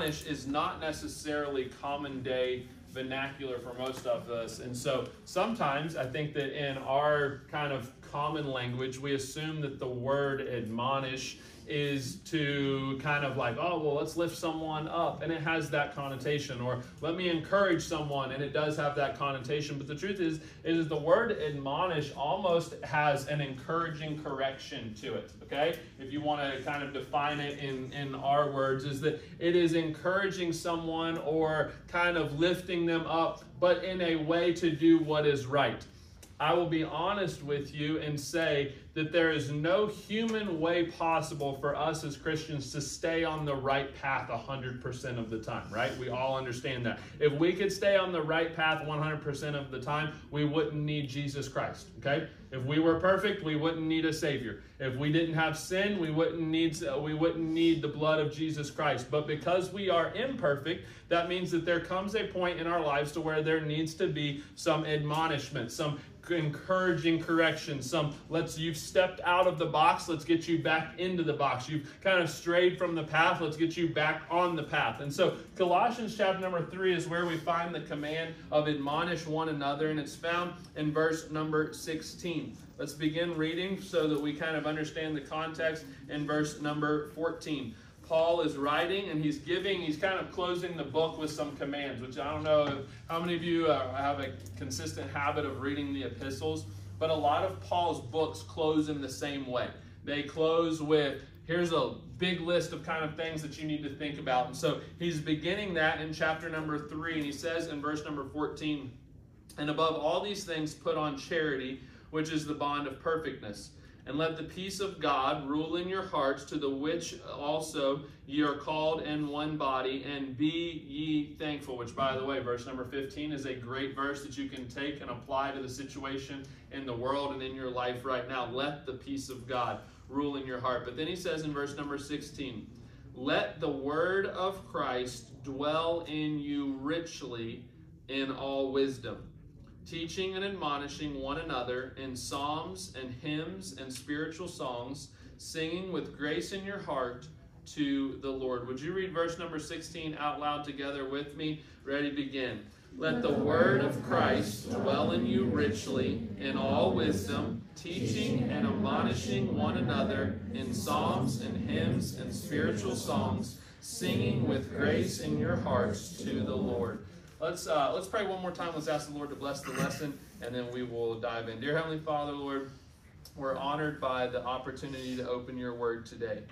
Admonish is not necessarily common day vernacular for most of us. And so sometimes I think that in our kind of common language, we assume that the word admonish is to kind of like, oh, well, let's lift someone up, and it has that connotation, or let me encourage someone, and it does have that connotation. But the truth is, is the word admonish almost has an encouraging correction to it. Okay, if you want to kind of define it in in our words, is that it is encouraging someone or kind of lifting them up, but in a way to do what is right. I will be honest with you and say that there is no human way possible for us as Christians to stay on the right path 100% of the time, right? We all understand that. If we could stay on the right path 100% of the time, we wouldn't need Jesus Christ, okay? If we were perfect, we wouldn't need a savior. If we didn't have sin, we wouldn't need uh, we wouldn't need the blood of Jesus Christ. But because we are imperfect, that means that there comes a point in our lives to where there needs to be some admonishment, some encouraging correction, some let's you've stepped out of the box, let's get you back into the box. You've kind of strayed from the path, let's get you back on the path. And so Colossians chapter number 3 is where we find the command of admonish one another and it's found in verse number 16. Let's begin reading so that we kind of understand the context in verse number 14. Paul is writing and he's giving, he's kind of closing the book with some commands, which I don't know how many of you uh, have a consistent habit of reading the epistles, but a lot of Paul's books close in the same way. They close with, here's a big list of kind of things that you need to think about. And so he's beginning that in chapter number three, and he says in verse number 14, and above all these things, put on charity, which is the bond of perfectness and let the peace of God rule in your hearts, to the which also ye are called in one body, and be ye thankful. Which, by the way, verse number 15 is a great verse that you can take and apply to the situation in the world and in your life right now. Let the peace of God rule in your heart. But then he says in verse number 16, Let the word of Christ dwell in you richly in all wisdom teaching and admonishing one another in psalms and hymns and spiritual songs, singing with grace in your heart to the Lord. Would you read verse number 16 out loud together with me? Ready, begin. Let the word of Christ dwell in you richly in all wisdom, teaching and admonishing one another in psalms and hymns and spiritual songs, singing with grace in your hearts to the Lord. Let's uh, let's pray one more time. Let's ask the Lord to bless the lesson, and then we will dive in. Dear Heavenly Father, Lord, we're honored by the opportunity to open Your Word today.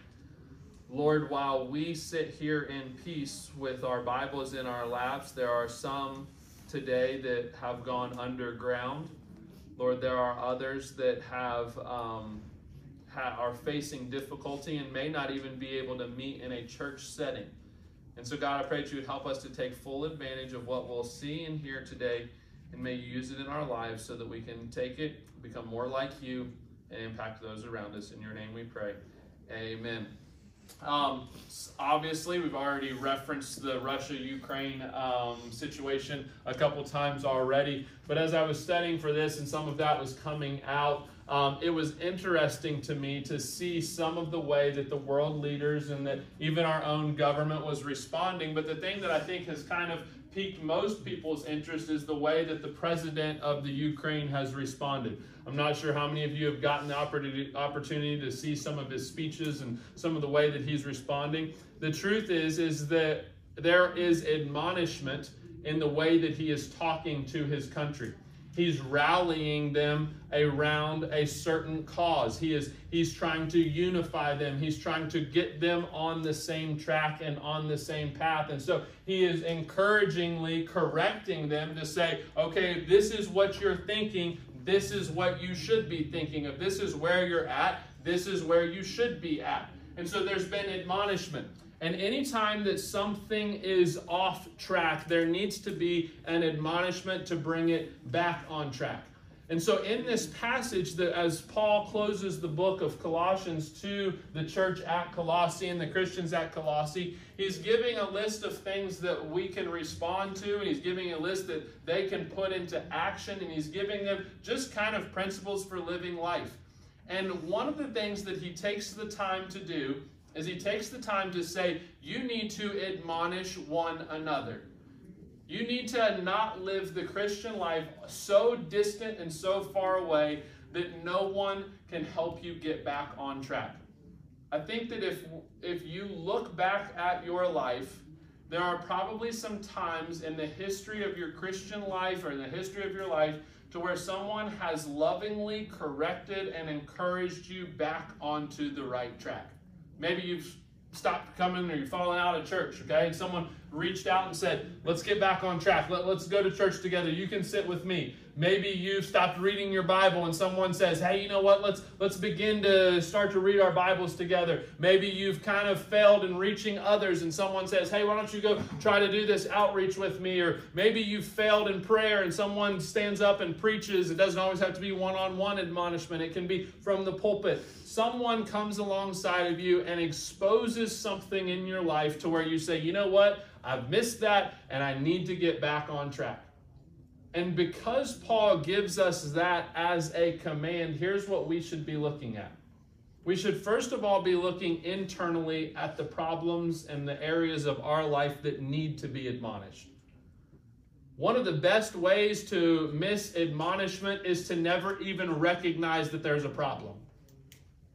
Lord, while we sit here in peace with our Bibles in our laps, there are some today that have gone underground. Lord, there are others that have um, are facing difficulty and may not even be able to meet in a church setting. And so, God, I pray that you would help us to take full advantage of what we'll see and hear today, and may you use it in our lives so that we can take it, become more like you, and impact those around us. In your name we pray. Amen. Um, obviously, we've already referenced the Russia Ukraine um, situation a couple times already, but as I was studying for this and some of that was coming out, um, it was interesting to me to see some of the way that the world leaders and that even our own government was responding. But the thing that I think has kind of piqued most people's interest is the way that the president of the Ukraine has responded. I'm not sure how many of you have gotten the opportunity to see some of his speeches and some of the way that he's responding. The truth is, is that there is admonishment in the way that he is talking to his country. He's rallying them around a certain cause. He is he's trying to unify them. He's trying to get them on the same track and on the same path. And so he is encouragingly correcting them to say, "Okay, this is what you're thinking. This is what you should be thinking of. This is where you're at. This is where you should be at." And so there's been admonishment. And anytime that something is off track, there needs to be an admonishment to bring it back on track. And so, in this passage, that as Paul closes the book of Colossians to the church at Colossae and the Christians at Colossae, he's giving a list of things that we can respond to, and he's giving a list that they can put into action, and he's giving them just kind of principles for living life. And one of the things that he takes the time to do is he takes the time to say, You need to admonish one another. You need to not live the Christian life so distant and so far away that no one can help you get back on track. I think that if if you look back at your life, there are probably some times in the history of your Christian life or in the history of your life to where someone has lovingly corrected and encouraged you back onto the right track. Maybe you've stopped coming or you're falling out of church, okay? Someone reached out and said, let's get back on track. Let, let's go to church together. You can sit with me. Maybe you've stopped reading your Bible and someone says, hey, you know what? Let's, let's begin to start to read our Bibles together. Maybe you've kind of failed in reaching others and someone says, hey, why don't you go try to do this outreach with me? Or maybe you've failed in prayer and someone stands up and preaches. It doesn't always have to be one-on-one admonishment. It can be from the pulpit. Someone comes alongside of you and exposes something in your life to where you say, you know what? I've missed that and I need to get back on track. And because Paul gives us that as a command, here's what we should be looking at. We should first of all be looking internally at the problems and the areas of our life that need to be admonished. One of the best ways to miss admonishment is to never even recognize that there's a problem.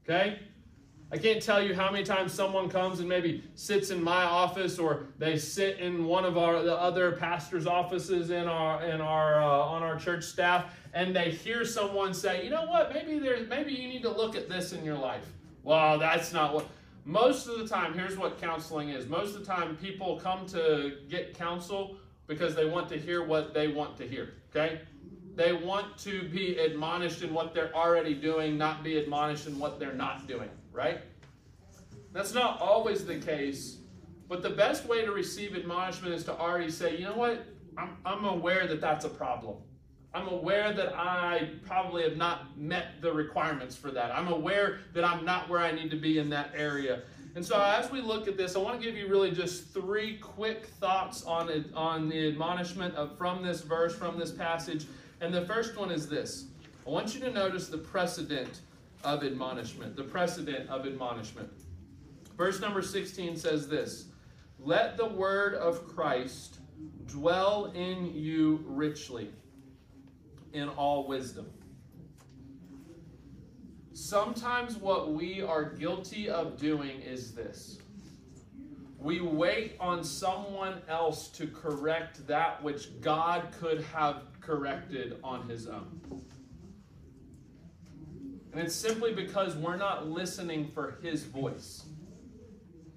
Okay? I can't tell you how many times someone comes and maybe sits in my office or they sit in one of our the other pastors' offices in our in our uh, on our church staff and they hear someone say, "You know what? Maybe there's maybe you need to look at this in your life." Well, that's not what most of the time, here's what counseling is. Most of the time people come to get counsel because they want to hear what they want to hear, okay? They want to be admonished in what they're already doing, not be admonished in what they're not doing right? That's not always the case, but the best way to receive admonishment is to already say, you know what? I'm, I'm aware that that's a problem. I'm aware that I probably have not met the requirements for that. I'm aware that I'm not where I need to be in that area. And so as we look at this, I want to give you really just three quick thoughts on it, on the admonishment of, from this verse, from this passage. And the first one is this. I want you to notice the precedent of admonishment, the precedent of admonishment. Verse number 16 says this Let the word of Christ dwell in you richly in all wisdom. Sometimes what we are guilty of doing is this. We wait on someone else to correct that which God could have corrected on his own. And it's simply because we're not listening for his voice.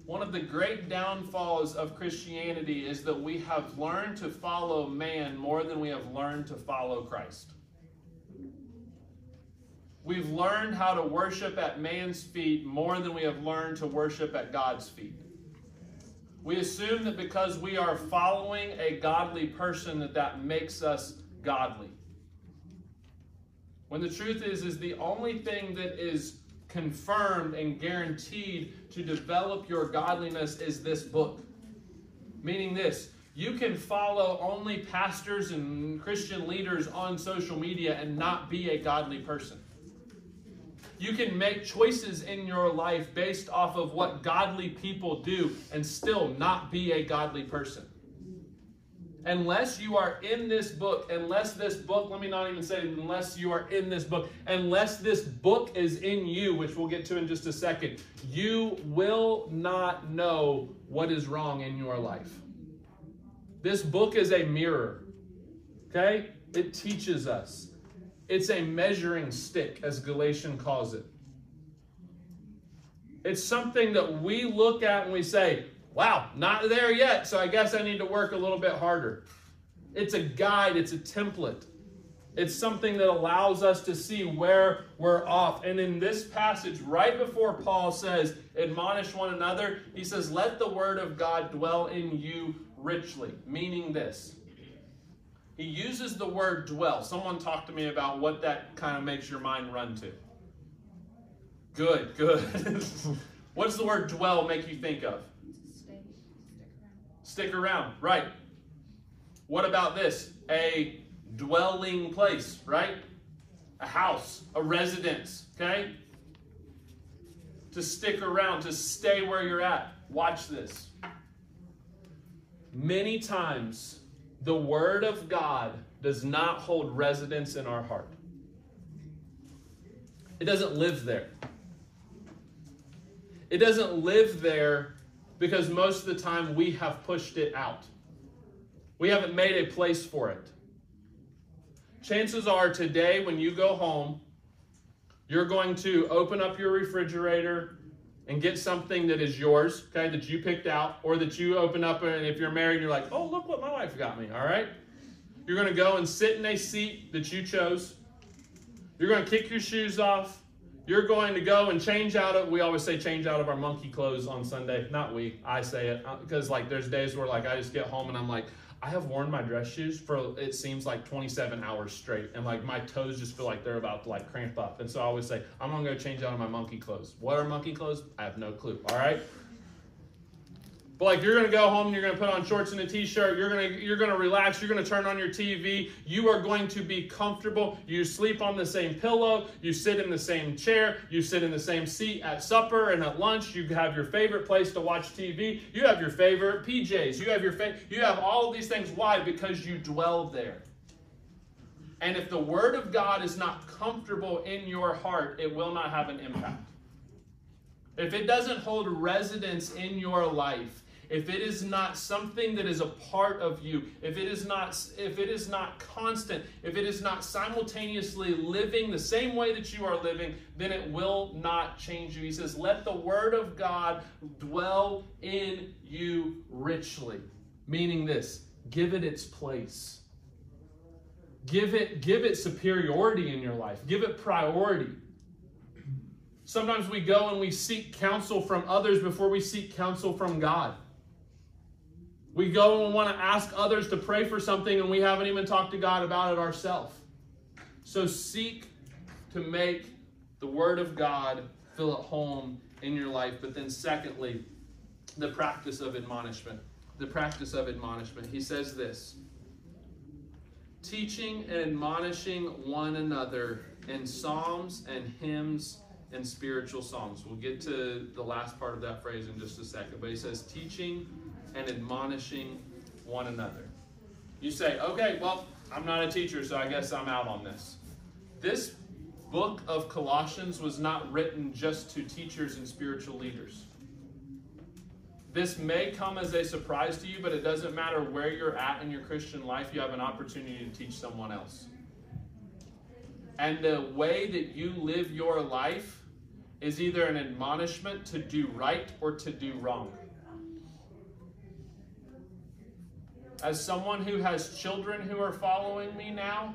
One of the great downfalls of Christianity is that we have learned to follow man more than we have learned to follow Christ. We've learned how to worship at man's feet more than we have learned to worship at God's feet. We assume that because we are following a godly person that that makes us godly. When the truth is, is the only thing that is confirmed and guaranteed to develop your godliness is this book. Meaning this, you can follow only pastors and Christian leaders on social media and not be a godly person. You can make choices in your life based off of what godly people do and still not be a godly person unless you are in this book, unless this book, let me not even say unless you are in this book, unless this book is in you, which we'll get to in just a second, you will not know what is wrong in your life. This book is a mirror, okay? It teaches us. It's a measuring stick, as Galatian calls it. It's something that we look at and we say, wow, not there yet, so I guess I need to work a little bit harder. It's a guide, it's a template. It's something that allows us to see where we're off. And in this passage, right before Paul says, admonish one another, he says, let the word of God dwell in you richly. Meaning this. He uses the word dwell. Someone talked to me about what that kind of makes your mind run to. Good, good. what does the word dwell make you think of? Stick around, right. What about this? A dwelling place, right? A house, a residence, okay? To stick around, to stay where you're at. Watch this. Many times, the Word of God does not hold residence in our heart, it doesn't live there. It doesn't live there because most of the time we have pushed it out. We haven't made a place for it chances are today when you go home, you're going to open up your refrigerator and get something that is yours, okay, that you picked out, or that you open up and if you're married, you're like, oh, look what my wife got me, all right? You're going to go and sit in a seat that you chose. You're going to kick your shoes off. You're going to go and change out of, we always say change out of our monkey clothes on Sunday. Not we, I say it. Uh, because like there's days where like I just get home and I'm like, I have worn my dress shoes for it seems like 27 hours straight, and like my toes just feel like they're about to like cramp up. And so I always say, I'm gonna go change out of my monkey clothes. What are monkey clothes? I have no clue. All right. But like you're gonna go home and you're gonna put on shorts and a t-shirt, you're gonna you're gonna relax, you're gonna turn on your TV, you are going to be comfortable. You sleep on the same pillow, you sit in the same chair, you sit in the same seat at supper and at lunch, you have your favorite place to watch TV, you have your favorite PJs, you have your fa- you have all of these things. Why? Because you dwell there. And if the word of God is not comfortable in your heart, it will not have an impact. If it doesn't hold residence in your life, if it is not something that is a part of you, if it is not if it is not constant, if it is not simultaneously living the same way that you are living, then it will not change you. He says, "Let the word of God dwell in you richly." Meaning this, give it its place. Give it give it superiority in your life. Give it priority. Sometimes we go and we seek counsel from others before we seek counsel from God. We go and we want to ask others to pray for something and we haven't even talked to God about it ourselves. So seek to make the Word of God fill at home in your life. But then, secondly, the practice of admonishment. The practice of admonishment. He says this teaching and admonishing one another in psalms and hymns and spiritual songs. We'll get to the last part of that phrase in just a second. But he says, teaching and admonishing one another. You say, okay, well, I'm not a teacher, so I guess I'm out on this. This book of Colossians was not written just to teachers and spiritual leaders. This may come as a surprise to you, but it doesn't matter where you're at in your Christian life, you have an opportunity to teach someone else. And the way that you live your life is either an admonishment to do right or to do wrong. As someone who has children who are following me now,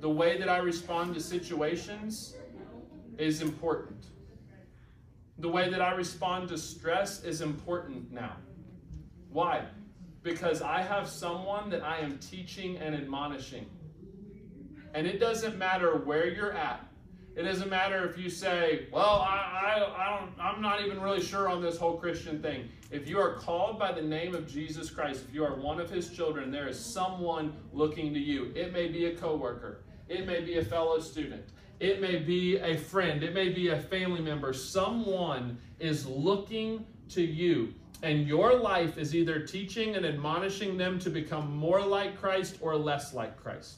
the way that I respond to situations is important. The way that I respond to stress is important now. Why? Because I have someone that I am teaching and admonishing. And it doesn't matter where you're at. It doesn't matter if you say, well, I, I, I don't, I'm not even really sure on this whole Christian thing. If you are called by the name of Jesus Christ, if you are one of his children, there is someone looking to you. It may be a coworker. It may be a fellow student. It may be a friend. It may be a family member. Someone is looking to you. And your life is either teaching and admonishing them to become more like Christ or less like Christ.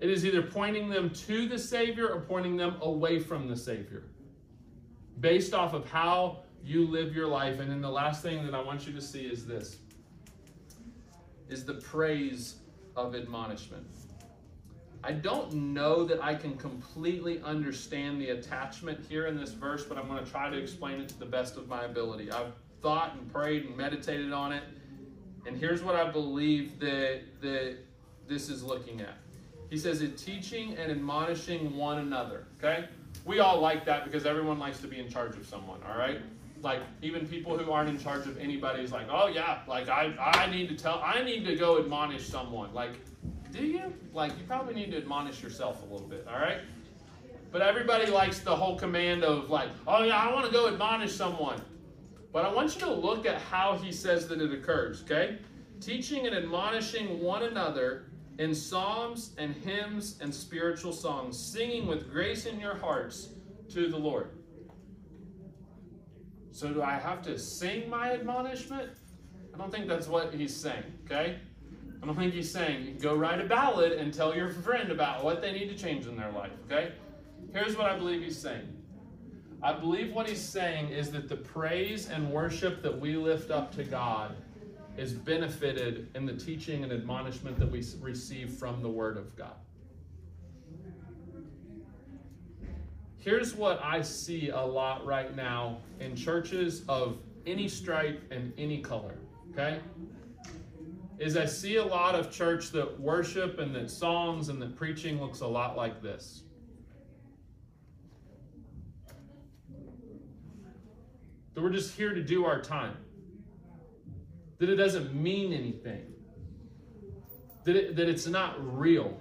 It is either pointing them to the Savior or pointing them away from the Savior based off of how you live your life. And then the last thing that I want you to see is this is the praise of admonishment. I don't know that I can completely understand the attachment here in this verse, but I'm going to try to explain it to the best of my ability. I've thought and prayed and meditated on it. And here's what I believe that, that this is looking at. He says, in teaching and admonishing one another. Okay? We all like that because everyone likes to be in charge of someone, all right? Like even people who aren't in charge of anybody is like, oh yeah, like I, I need to tell I need to go admonish someone. Like, do you? Like you probably need to admonish yourself a little bit, all right? But everybody likes the whole command of like, oh yeah, I want to go admonish someone. But I want you to look at how he says that it occurs, okay? Teaching and admonishing one another in psalms and hymns and spiritual songs, singing with grace in your hearts to the Lord. So, do I have to sing my admonishment? I don't think that's what he's saying, okay? I don't think he's saying go write a ballad and tell your friend about what they need to change in their life, okay? Here's what I believe he's saying. I believe what he's saying is that the praise and worship that we lift up to God is benefited in the teaching and admonishment that we receive from the Word of God. Here's what I see a lot right now in churches of any stripe and any color, okay? Is I see a lot of church that worship and that songs and that preaching looks a lot like this. That we're just here to do our time that it doesn't mean anything, that, it, that it's not real.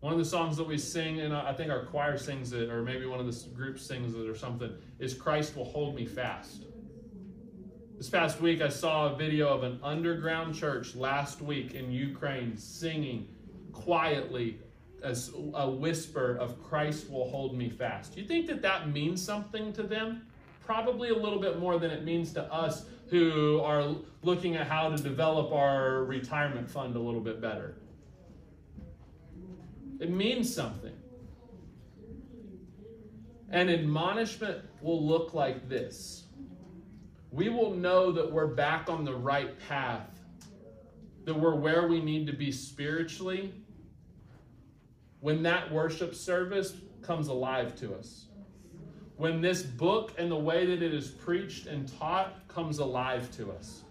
One of the songs that we sing, and I think our choir sings it, or maybe one of the groups sings it or something, is Christ Will Hold Me Fast. This past week, I saw a video of an underground church last week in Ukraine singing quietly as a whisper of Christ will hold me fast. Do you think that that means something to them? Probably a little bit more than it means to us who are looking at how to develop our retirement fund a little bit better. It means something. An admonishment will look like this we will know that we're back on the right path, that we're where we need to be spiritually when that worship service comes alive to us when this book and the way that it is preached and taught comes alive to us.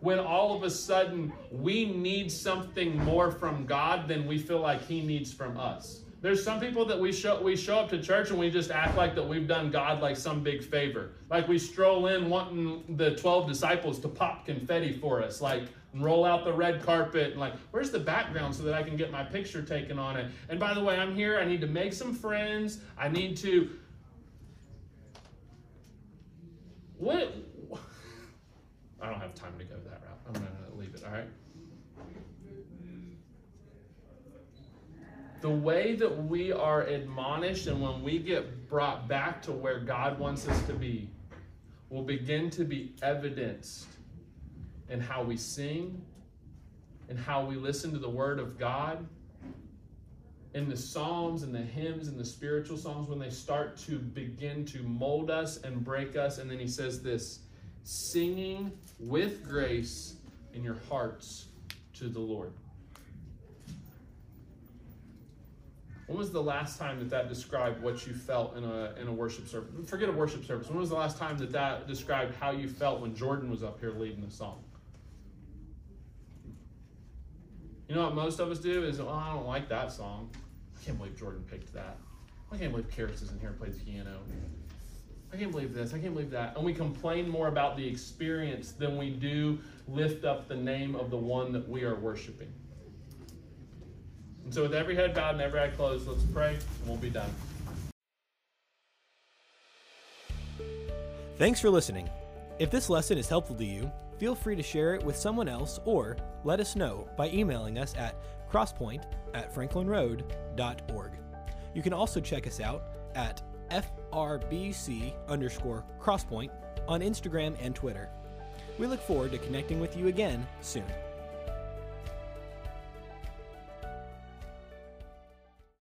When all of a sudden we need something more from God than we feel like He needs from us. There's some people that we show we show up to church and we just act like that we've done God like some big favor. Like we stroll in wanting the 12 disciples to pop confetti for us. Like and roll out the red carpet and like where's the background so that i can get my picture taken on it? And by the way i'm here. I need to make some friends. I need to what? I don't have time to go that route. I'm gonna leave it all right? The way that we are admonished and when we get brought back to where god wants us to be will begin to be evidenced in how we sing, and how we listen to the Word of God, in the Psalms and the hymns and the spiritual songs, when they start to begin to mold us and break us. And then he says this singing with grace in your hearts to the Lord. When was the last time that that described what you felt in a, in a worship service? Forget a worship service. When was the last time that that described how you felt when Jordan was up here leading the song? You know what most of us do is, oh, I don't like that song. I can't believe Jordan picked that. I can't believe Karis is in here and plays piano. I can't believe this. I can't believe that. And we complain more about the experience than we do lift up the name of the one that we are worshiping. And so, with every head bowed and every eye closed, let's pray and we'll be done. Thanks for listening. If this lesson is helpful to you, feel free to share it with someone else or let us know by emailing us at crosspoint at franklinroad.org. You can also check us out at FRBC underscore crosspoint on Instagram and Twitter. We look forward to connecting with you again soon.